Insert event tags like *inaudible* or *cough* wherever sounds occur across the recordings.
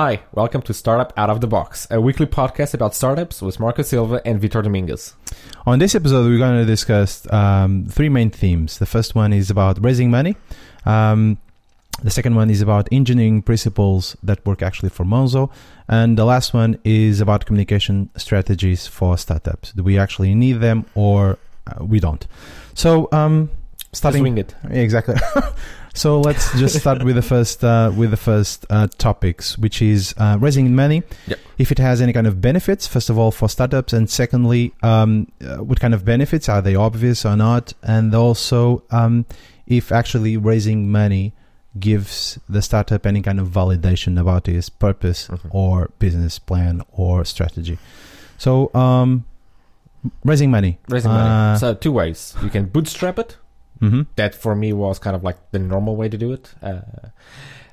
Hi, welcome to Startup Out of the Box, a weekly podcast about startups with Marco Silva and Vitor Dominguez. On this episode, we're going to discuss um, three main themes. The first one is about raising money. Um, the second one is about engineering principles that work actually for Monzo. And the last one is about communication strategies for startups. Do we actually need them or uh, we don't? So, um, starting. Wing it. Exactly. *laughs* so let's just start with the first uh, with the first uh, topics, which is uh, raising money. Yep. If it has any kind of benefits, first of all, for startups, and secondly, um, uh, what kind of benefits are they obvious or not, and also um, if actually raising money gives the startup any kind of validation about its purpose Mhm. or business plan or strategy. So um, raising money. Raising money. Uh, So, two ways. You can bootstrap it. Mhm. That for me was kind of like the normal way to do it. Uh,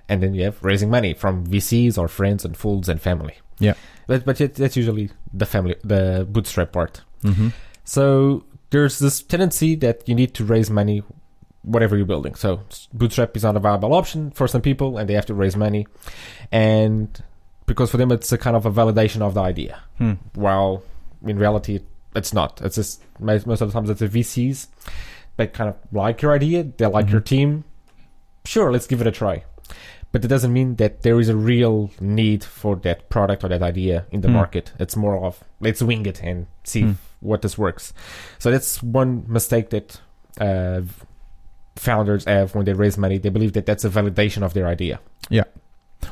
and then you have raising money from VCs or friends and fools and family. Yeah. But, but it, that's usually the family, the bootstrap part. Mhm. So there's this tendency that you need to raise money whatever you're building. So bootstrap is not a viable option for some people and they have to raise money. And because for them it's a kind of a validation of the idea. Hmm. While in reality it's not. It's just most, most of the times it's the VCs. They kind of like your idea, they like Mhm. your team. Sure, let's give it a try. But it doesn't mean that there is a real need for that product or that idea in the Hmm. market. It's more of let's wing it and see Hmm. what this works. So that's one mistake that uh, founders have when they raise money. They believe that that's a validation of their idea. Yeah.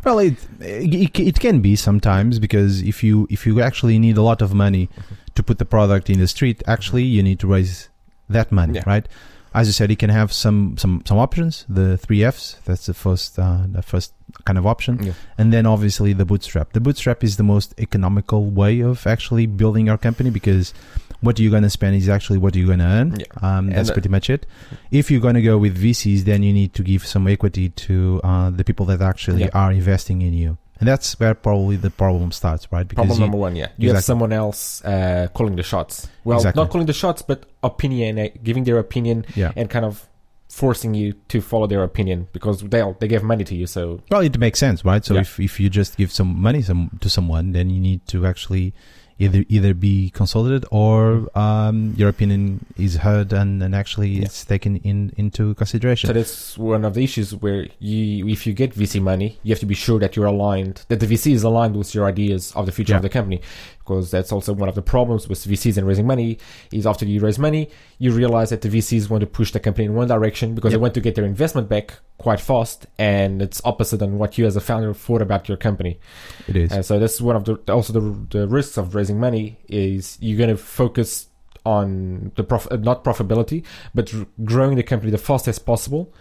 Well, it, it it can be sometimes because if you if you actually need a lot of money to put the product in the street, actually you need to raise that money, Yeah. right? As you said, you can have some some some options. The three Fs. That's the first uh, the first kind of option, Yeah. and then obviously the bootstrap. The bootstrap is the most economical way of actually building your company because what you're going to spend is actually what you're going to earn. Yeah. Um, that's the- pretty much it. If you're going to go with VCs, then you need to give some equity to uh, the people that actually Yeah. are investing in you, and that's where probably the problem starts, right? Because Problem you- number one, yeah. You have someone else uh, calling the shots. Well, Exactly. not calling the shots, but opinion, uh, giving their opinion yeah. and kind of forcing you to follow their opinion because they they gave money to you. So Well, it makes sense, right? So Yeah. if, if you just give some money some to someone, then you need to actually either either be consulted or um, your opinion is heard and, and actually Yeah. it's taken in into consideration. So that's one of the issues where you, if you get VC money, you have to be sure that you're aligned, that the VC is aligned with your ideas of the future Yeah. of the company. Because that's also one of the problems with VCs and raising money is after you raise money, you realize that the VCs want to push the company in one direction because Yep. they want to get their investment back quite fast, and it's opposite on what you as a founder thought about your company. it is. Uh, so that's one of the also the, the risks of raising money is you're going to focus on the prof- uh, not profitability but r- growing the company the fastest possible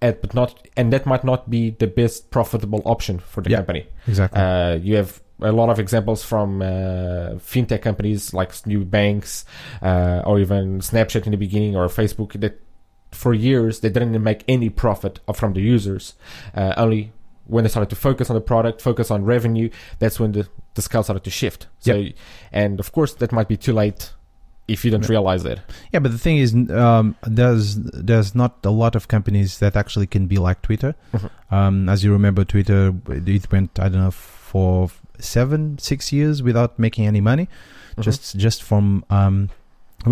and but not and that might not be the best profitable option for the company exactly. uh, you have a lot of examples from uh, fintech companies like new banks uh, or even snapchat in the beginning or facebook that for years they didn't make any profit from the users. Uh, only when they started to focus on the product focus on revenue that's when the, the scale started to shift. So and of course that might be too late if you don't realize it. Yeah, but the thing is, um, there's there's not a lot of companies that actually can be like Twitter. Mhm. Um, as you remember, Twitter it went I don't know for seven six years without making any money. Mhm. just just from um,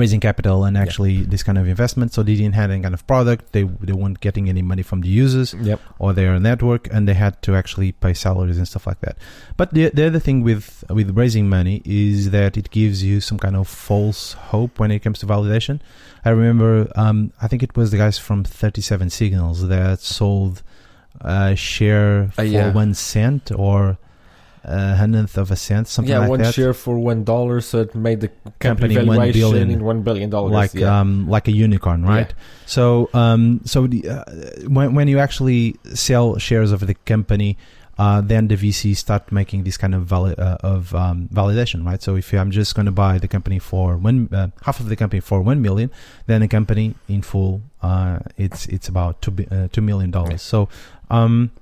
raising capital and Yeah. actually this kind of investment. So they didn't have any kind of product. They they weren't getting any money from the users yep or their network, and they had to actually pay salaries and stuff like that. But the the other thing with with raising money is that it gives you some kind of false hope when it comes to validation. I remember, um, I think it was the guys from Thirty Seven Signals that sold a share Uh, for yeah. one cent or a hundredth of a cent, something like that. yeah like one that. share for one dollar so it made the company, Company valuation billion. in one billion dollars like yeah. um like a unicorn right Yeah. so um so the, uh, when when you actually sell shares of the company uh, then the VC start making this kind of vali- uh, of um, validation, right? So if I'm just going to buy the company for one uh, half of the company for one million, then the company in full uh, it's it's about two uh, two million dollars. Right. So um,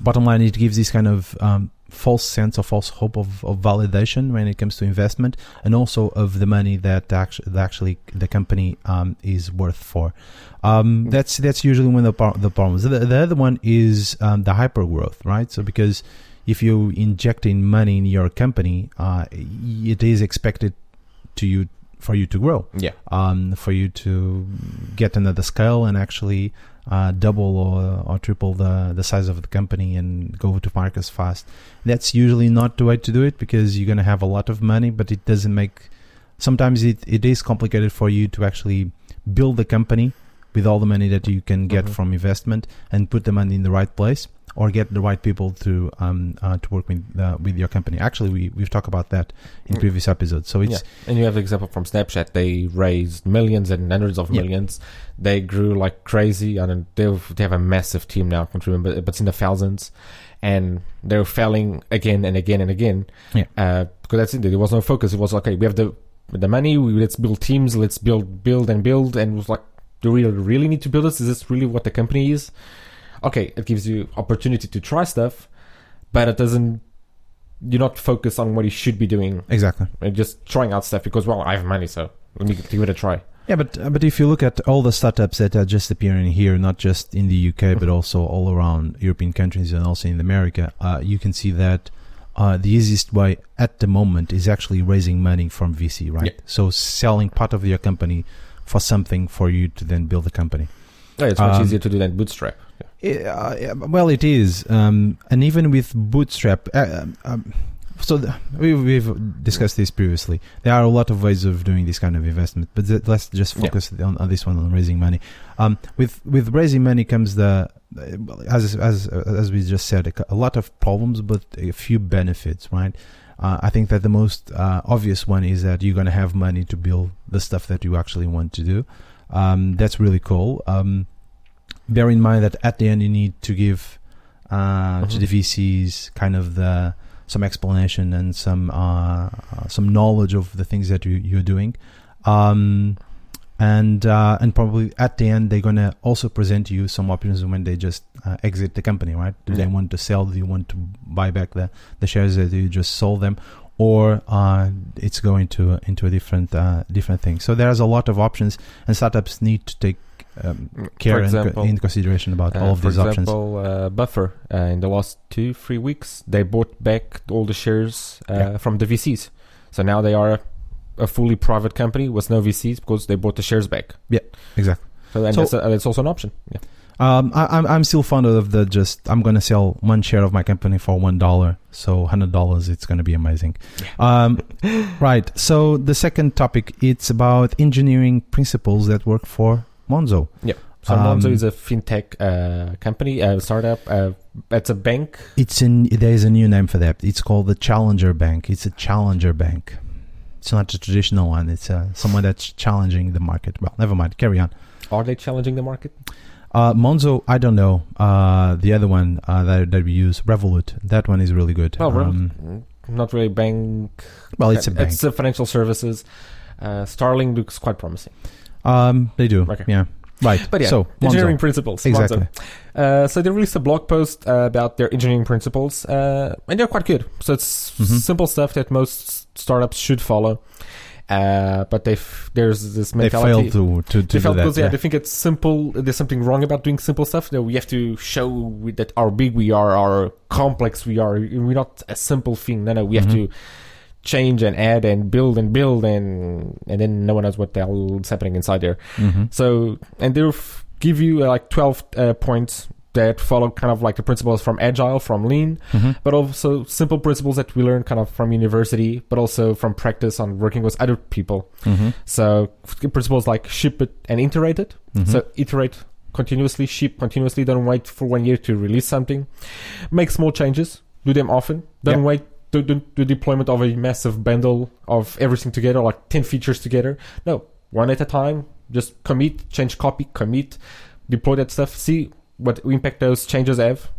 bottom line, it gives this kind of um, false sense or false hope of, of validation when it comes to investment and also of the money that actually, that actually the company um, is worth for. Um, that's that's usually one of the, par- the problems. The, the other one is um, the hyper growth, right? So because if you injecting money in your company, uh, it is expected to you for you to grow, Yeah. um, for you to get another scale and actually uh, double or, or triple the, the size of the company and go to markets fast. That's usually not the way to do it because you're going to have a lot of money, but it doesn't make. Sometimes it, it is complicated for you to actually build the company with all the money that you can get Mhm. from investment and put the money in the right place or get the right people to um, uh, to work with uh, with your company. Actually, we we've talked about that in Mm. previous episodes. So it's yeah. And you have the example from Snapchat. They raised millions and hundreds of Yeah. millions. They grew like crazy. and they they have a massive team now, I can't remember, but it's in the thousands. And they're failing again and again and again. Yeah. Uh, because that's it. There was no focus. It was okay. We have the the money. We, let's build teams. Let's build, build, and build. And it was like, do we really need to build this? Is this really what the company is? Okay, it gives you opportunity to try stuff, but it doesn't. You're not focused on what you should be doing exactly. and just trying out stuff because well I have money so let me give it a try. Yeah, but uh, but if you look at all the startups that are just appearing here, not just in the UK, but also all around European countries and also in America, uh, you can see that uh, the easiest way at the moment is actually raising money from VC, right? Yeah. So selling part of your company for something for you to then build a company. Yeah, it's much Um, easier to do than bootstrap. Yeah, uh, well, it is, um, and even with Bootstrap. Uh, um, um, so the, we, we've discussed this previously. There are a lot of ways of doing this kind of investment, but th- let's just Yeah. focus on, on this one on raising money. Um, with with raising money comes the as as as we just said, a, a lot of problems, but a few benefits, right? Uh, I think that the most uh, obvious one is that you're going to have money to build the stuff that you actually want to do. Um, that's really cool. Um, bear in mind that at the end you need to give uh, to Mhm. the VCs kind of the some explanation and some uh, uh, some knowledge of the things that you, you're doing. Um, and uh, and probably at the end they're gonna also present you some options when they just uh, exit the company, right? Do they want to sell? Do you want to buy back the, the shares that you just sold them, or uh, it's going to into a different uh, different thing? So there's a lot of options, and startups need to take um, care for example, in consideration about all uh, of for these options. example, uh, Buffer uh, in the last two three weeks they bought back all the shares uh, Yeah. from the VCs, so now they are a fully private company with no VCs because they bought the shares back. Yeah, exactly. So, and So- that's, a, that's also an option. Yeah. Um, I, I'm I'm still fond of the just I'm gonna sell one share of my company for one dollar, so hundred dollars. It's gonna be amazing. Um, *laughs* right. So the second topic it's about engineering principles that work for Monzo. So Um, Monzo is a fintech uh, company, a startup. Uh, it's a bank. It's in there is a new name for that. It's called the Challenger Bank. It's a Challenger Bank. It's not a traditional one. It's uh, someone that's challenging the market. Well, never mind. Carry on. Are they challenging the market? Uh, Monzo, I don't know. Uh, the other one uh, that, that we use, Revolut, that one is really good. Well, Um, Mm, not really bank. well, it's a bank. It's a financial services. Uh, Starling looks quite promising. Um, they do. Okay. Yeah. Right. But yeah, so engineering Monzo. principles. Exactly. Uh, so they released a blog post uh, about their engineering principles, uh, and they're quite good. So it's Mhm. simple stuff that most startups should follow. Uh, but they've there's this mentality. They failed to to, to they do that. because yeah, yeah. they think it's simple. There's something wrong about doing simple stuff. That we have to show that how big we are, how complex we are. We're not a simple thing. No, no, we have Mhm. to change and add and build and build and and then no one knows what the hell is happening inside there. Mhm. So and they'll f- give you uh, like twelve uh, points that follow kind of like the principles from agile, from lean, Mhm. but also simple principles that we learn kind of from university, but also from practice on working with other people. Mhm. So principles like ship it and iterate it. Mhm. So iterate continuously, ship continuously. Don't wait for one year to release something. Make small changes. Do them often. Don't Yeah. wait to do the deployment of a massive bundle of everything together, like ten features together. No, one at a time. Just commit, change copy, commit, deploy that stuff. See what impact those changes have.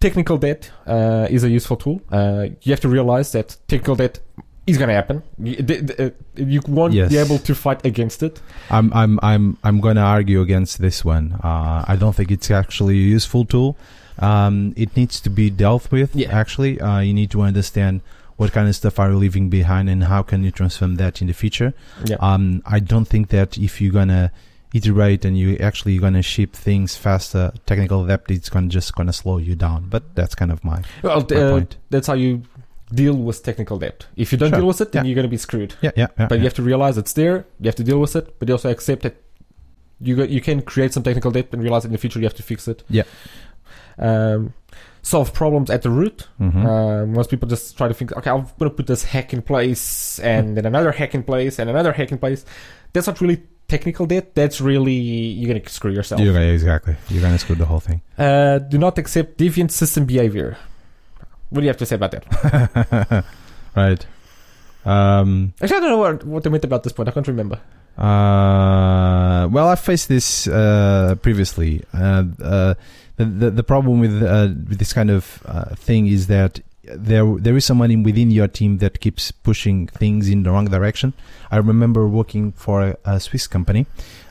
Technical debt uh, is a useful tool. Uh, you have to realize that technical debt is going to happen. You, the- the- uh, you won't Yes. be able to fight against it. I'm I'm I'm I'm going to argue against this one. Uh, I don't think it's actually a useful tool. Um, it needs to be dealt with. Yeah. Actually, uh, you need to understand what kind of stuff are you leaving behind and how can you transform that in the future. Yeah. Um, I don't think that if you're gonna iterate and you actually going to ship things faster, technical debt is going to just going to slow you down. But that's kind of my, Well, my uh, point. that's how you deal with technical debt. If you don't Sure. deal with it, then Yeah. you're going to be screwed. Yeah, yeah, yeah. But you have to realize it's there. You have to deal with it, but you also accept that you you can create some technical debt and realize in the future you have to fix it. Yeah. Um, solve problems at the root. Mhm. Uh, most people just try to think, okay, I'm going to put this hack in place, and then another hack in place, and another hack in place. That's not really technical debt. That's really you're going to screw yourself. You're gonna- exactly. You're going to screw the whole thing. Uh, do not accept deviant system behavior. What do you have to say about that? *laughs* right. Um, Actually, I don't know what, what they meant about this point. I can't remember. Uh, well, I faced this uh, previously. The, the the problem with uh, with this kind of uh, thing is that there there is someone in, within your team that keeps pushing things in the wrong direction. I remember working for a, a Swiss company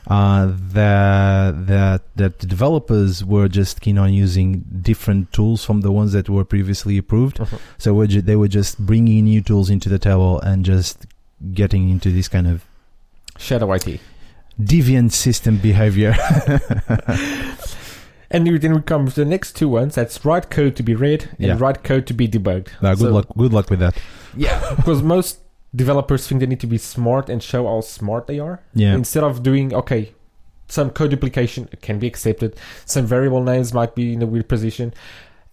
uh, that that that the developers were just keen on using different tools from the ones that were previously approved. Uh-huh. So we're ju- they were just bringing new tools into the table and just getting into this kind of Shadow IT. deviant system behavior. *laughs* *laughs* And you- then we come to the next two ones. That's write code to be read and Yeah. write code to be debugged. Now, good So- luck. Good luck with that. Yeah, because *laughs* most developers think they need to be smart and show how smart they are. Yeah. Instead of doing, okay, some code duplication can be accepted. Some variable names might be in a weird position.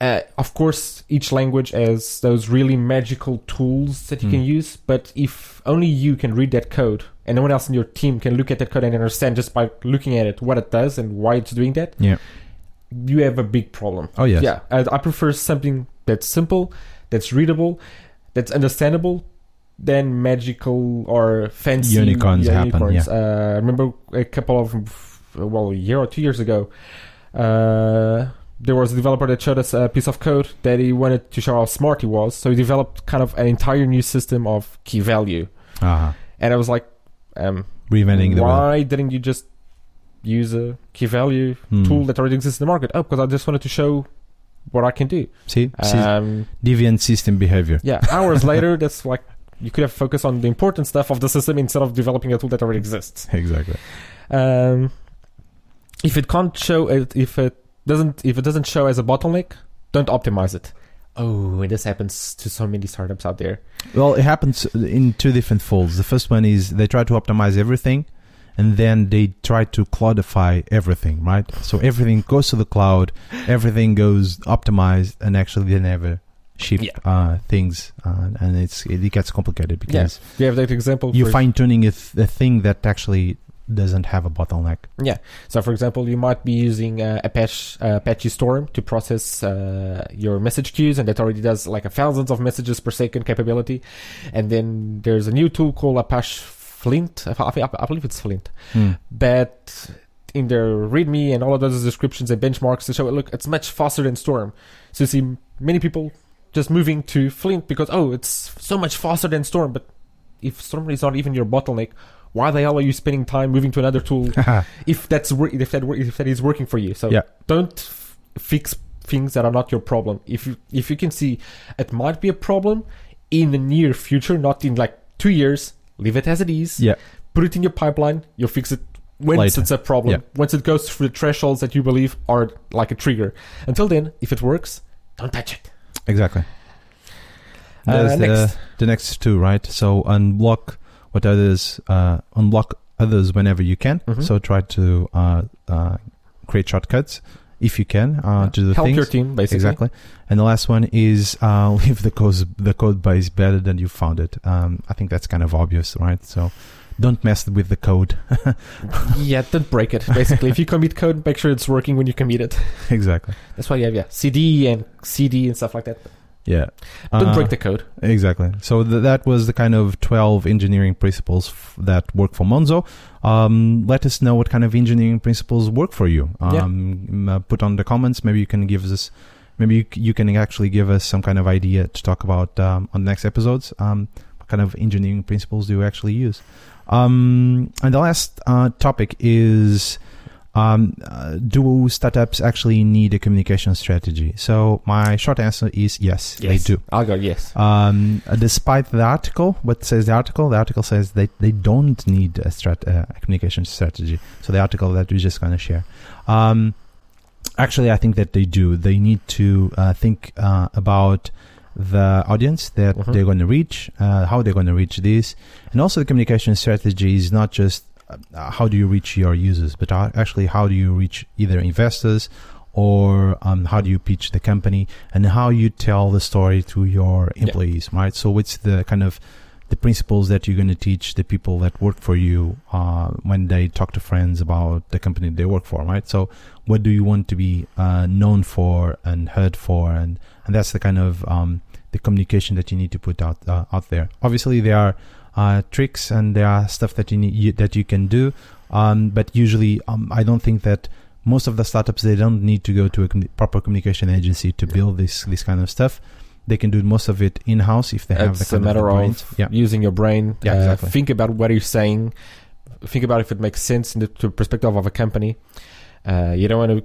Uh, of course, each language has those really magical tools that you Mm. can use. But if only you can read that code and no one else in your team can look at that code and understand just by looking at it what it does and why it's doing that, Yeah. You have a big problem. Oh yes. Yeah, I, I prefer something that's simple, that's readable, that's understandable, than magical or fancy Unicorns happen, Uh, I remember a couple of, well, a year or two years ago, uh, there was a developer that showed us a piece of code that he wanted to show how smart he was. So he developed kind of an entire new system of key value. Uh-huh. And I was like, um, Reinventing the wheel. why didn't you just use a key value Hmm. tool that already exists in the market? Oh, because I just wanted to show what I can do. See, Um, deviant system behavior. *laughs* yeah, hours later, that's like you could have focused on the important stuff of the system instead of developing a tool that already exists. Exactly. Um, if it can't show it, if it doesn't, if it doesn't show as a bottleneck, don't optimize it. Oh, and this happens to so many startups out there. Well, it happens in two different folds. The first one is they try to optimize everything, and then they try to cloudify everything, right? So everything goes to the cloud, everything goes optimized, and actually they never ship Yeah. uh, things, uh, and it's it gets complicated because Yes, you have that example. you're fine tuning a, th- a thing that actually doesn't have a bottleneck. Yeah. So, for example, you might be using uh, Apache uh, Apache Storm to process uh, your message queues, and that already does like a thousands of messages per second capability. And then there's a new tool called Apache Flink. I, I, I believe it's Flink. Hmm. That in their README and all of those descriptions and benchmarks to show it, look, it's much faster than Storm. So you see many people just moving to Flink because oh, it's so much faster than Storm. But if Storm is not even your bottleneck, why the hell are you spending time moving to another tool *laughs* if that's if that if that is working for you. So Yeah. don't f- fix things that are not your problem. If you if you can see it might be a problem in the near future, not in like two years, leave it as it is. Yeah. Put it in your pipeline. You'll fix it once Later. it's a problem. Yeah. Once it goes through the thresholds that you believe are like a trigger. Until then, if it works, don't touch it. Exactly. Uh, There's the, next. the next two, right? So unblock what others, uh, unblock others whenever you can. Mhm. So try to uh, uh, create shortcuts if you can uh, to the Help things. your team basically. Exactly. And the last one is uh, *laughs* leave the code the code base better than you found it. Um, I think that's kind of obvious, right? So don't mess with the code. *laughs* yeah, don't break it. Basically, if you commit code, make sure it's working when you commit it. exactly. That's why you have yeah CD and CD and stuff like that. Yeah. Don't Uh, break the code. Exactly. So th- that was the kind of 12 engineering principles f- that work for Monzo. Um, let us know what kind of engineering principles work for you. Yeah. Um, m- uh, put on the comments. Maybe you can give us, maybe you, you can actually give us some kind of idea to talk about um, on the next episodes. Um, what kind of engineering principles do you actually use? Um, and the last uh, topic is Um, uh, do startups actually need a communication strategy? So my short answer is yes, they do. I'll go yes. Um, uh, despite the article, what says the article? The article says they, they don't need a, strat- uh, a communication strategy. So the article that we're just going to share. Um, actually, I think that they do. They need to uh, think uh, about the audience that Mhm. they're going to reach, uh, how they're going to reach this, and also the communication strategy is not just uh, how do you reach your users, but uh, actually how do you reach either investors or um, how do you pitch the company and how you tell the story to your Yeah. employees, right? So it's the kind of the principles that you're going to teach the people that work for you uh, when they talk to friends about the company they work for, right? So what do you want to be uh, known for and heard for, and and that's the kind of um, the communication that you need to put out uh, out there. Obviously, there are uh, tricks and there are stuff that you need you, that you can do, um, but usually um, I don't think that most of the startups they don't need to go to a commu- proper communication agency to Yeah. build this this kind of stuff. They can do most of it in house if they have the It's a matter of, of yeah. using your brain. Yeah, uh, exactly. Think about what you're saying. Think about if it makes sense in the to perspective of a company. Uh, you don't want to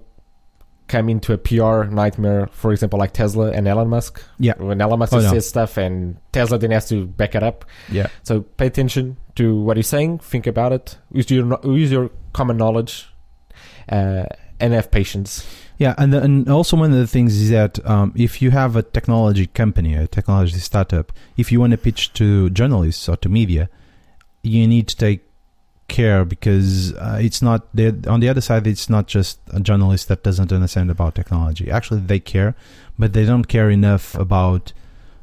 come into a PR nightmare, for example, like Tesla and Elon Musk. Yeah. When Elon Musk Oh, no. says stuff and Tesla then has to back it up. Yeah. So pay attention to what he's saying. Think about it. Use your use your common knowledge, uh, and have patience. Yeah, and and also one of the things is that um, if you have a technology company, a technology startup, if you want to pitch to journalists or to media, you need to take care because uh, it's not the- on the other side. It's not just a journalist that doesn't understand about technology. Actually, they care, but they don't care enough about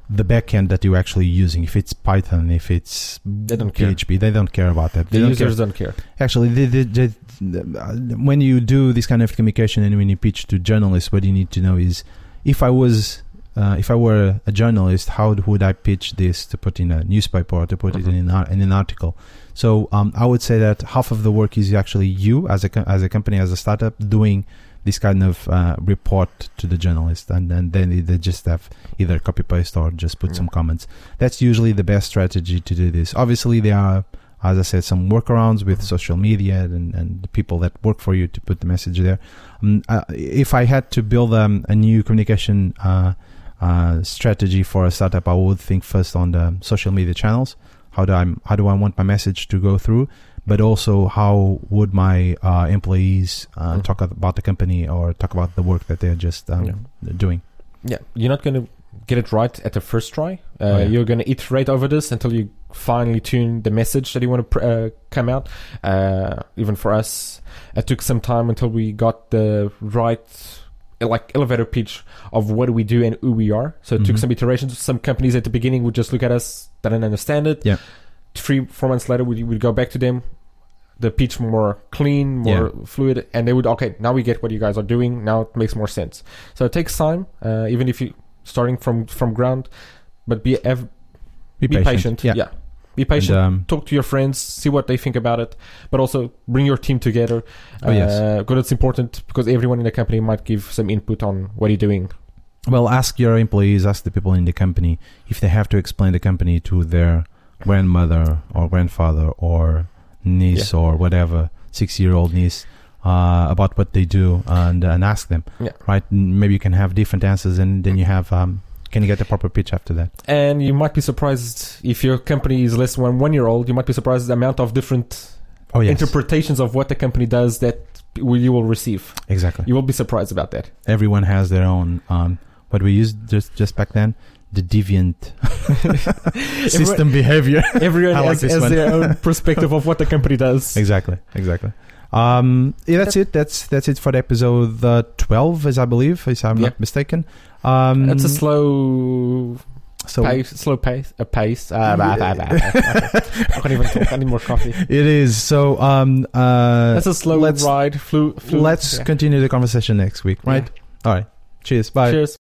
the backend that you're actually using. If it's Python, if it's They don't care. PHP, they don't care about that. The They don't care users don't care. Actually, the, the, the, the, uh, when you do this kind of communication and when you pitch to journalists, what you need to know is if I was, uh, if I were a journalist, how would I pitch this to put in a newspaper or to put it Mhm. in an, in an article? So um, I would say that half of the work is actually you as a as a company as a startup doing this kind of uh, report to the journalist, and, and then they just have either copy paste or just put Yeah. some comments. That's usually the best strategy to do this. Obviously, there are as I said, some workarounds with Mhm. social media and, and the people that work for you to put the message there. Um, uh, if I had to build um, a new communication uh, uh, strategy for a startup, I would think first on the social media channels. How do I how do I want my message to go through? But also, how would my uh, employees uh, Mhm. talk about the company or talk about the work that they're just um, Yeah. doing? Yeah, you're not going to get it right at the first try. Uh, Oh, yeah. You're going to iterate over this until you finally tune the message that you want to pr- uh, come out. Uh, even for us, it took some time until we got the right like elevator pitch of what do we do and who we are. So it took Mhm. some iterations. Some companies at the beginning would just look at us, didn't understand it. Yeah. Three, four months later, we would go back to them. The pitch more clean, more fluid, and they would okay. Now we get what you guys are doing. Now it makes more sense. So it takes time, uh, even if you starting from from ground, but be ev- Be, be, patient. Yeah. Yeah. Be patient. And, um, Talk to your friends, see what they think about it, but also bring your team together. Oh, yes. uh, because it's important because everyone in the company might give some input on what you're doing. Well, ask your employees, ask the people in the company if they have to explain the company to their grandmother or grandfather or niece or whatever, six year old niece, uh, about what they do and, and ask them. Yeah. Right? Maybe you can have different answers and then you have, um, can you get the proper pitch after that? And you might be surprised if your company is less than one year old. You might be surprised the amount of different Oh, yes. interpretations of what the company does that you will receive. exactly. You will be surprised about that. Everyone has their own, um, what we used just, just back then, the deviant *laughs* *laughs* system behavior. Everyone *laughs* like has, has their own perspective of what the company does. exactly exactly um yeah that's it that's that's it for the episode uh, 12 as i believe if i'm Yeah. not mistaken um It's a slow so pace, slow pace, a pace. Uh, blah, blah, blah. I can't even talk. I need more coffee. it is so um uh That's a slow let's- ride. Flu, flu. let's yeah. continue the conversation next week right all right cheers bye Cheers.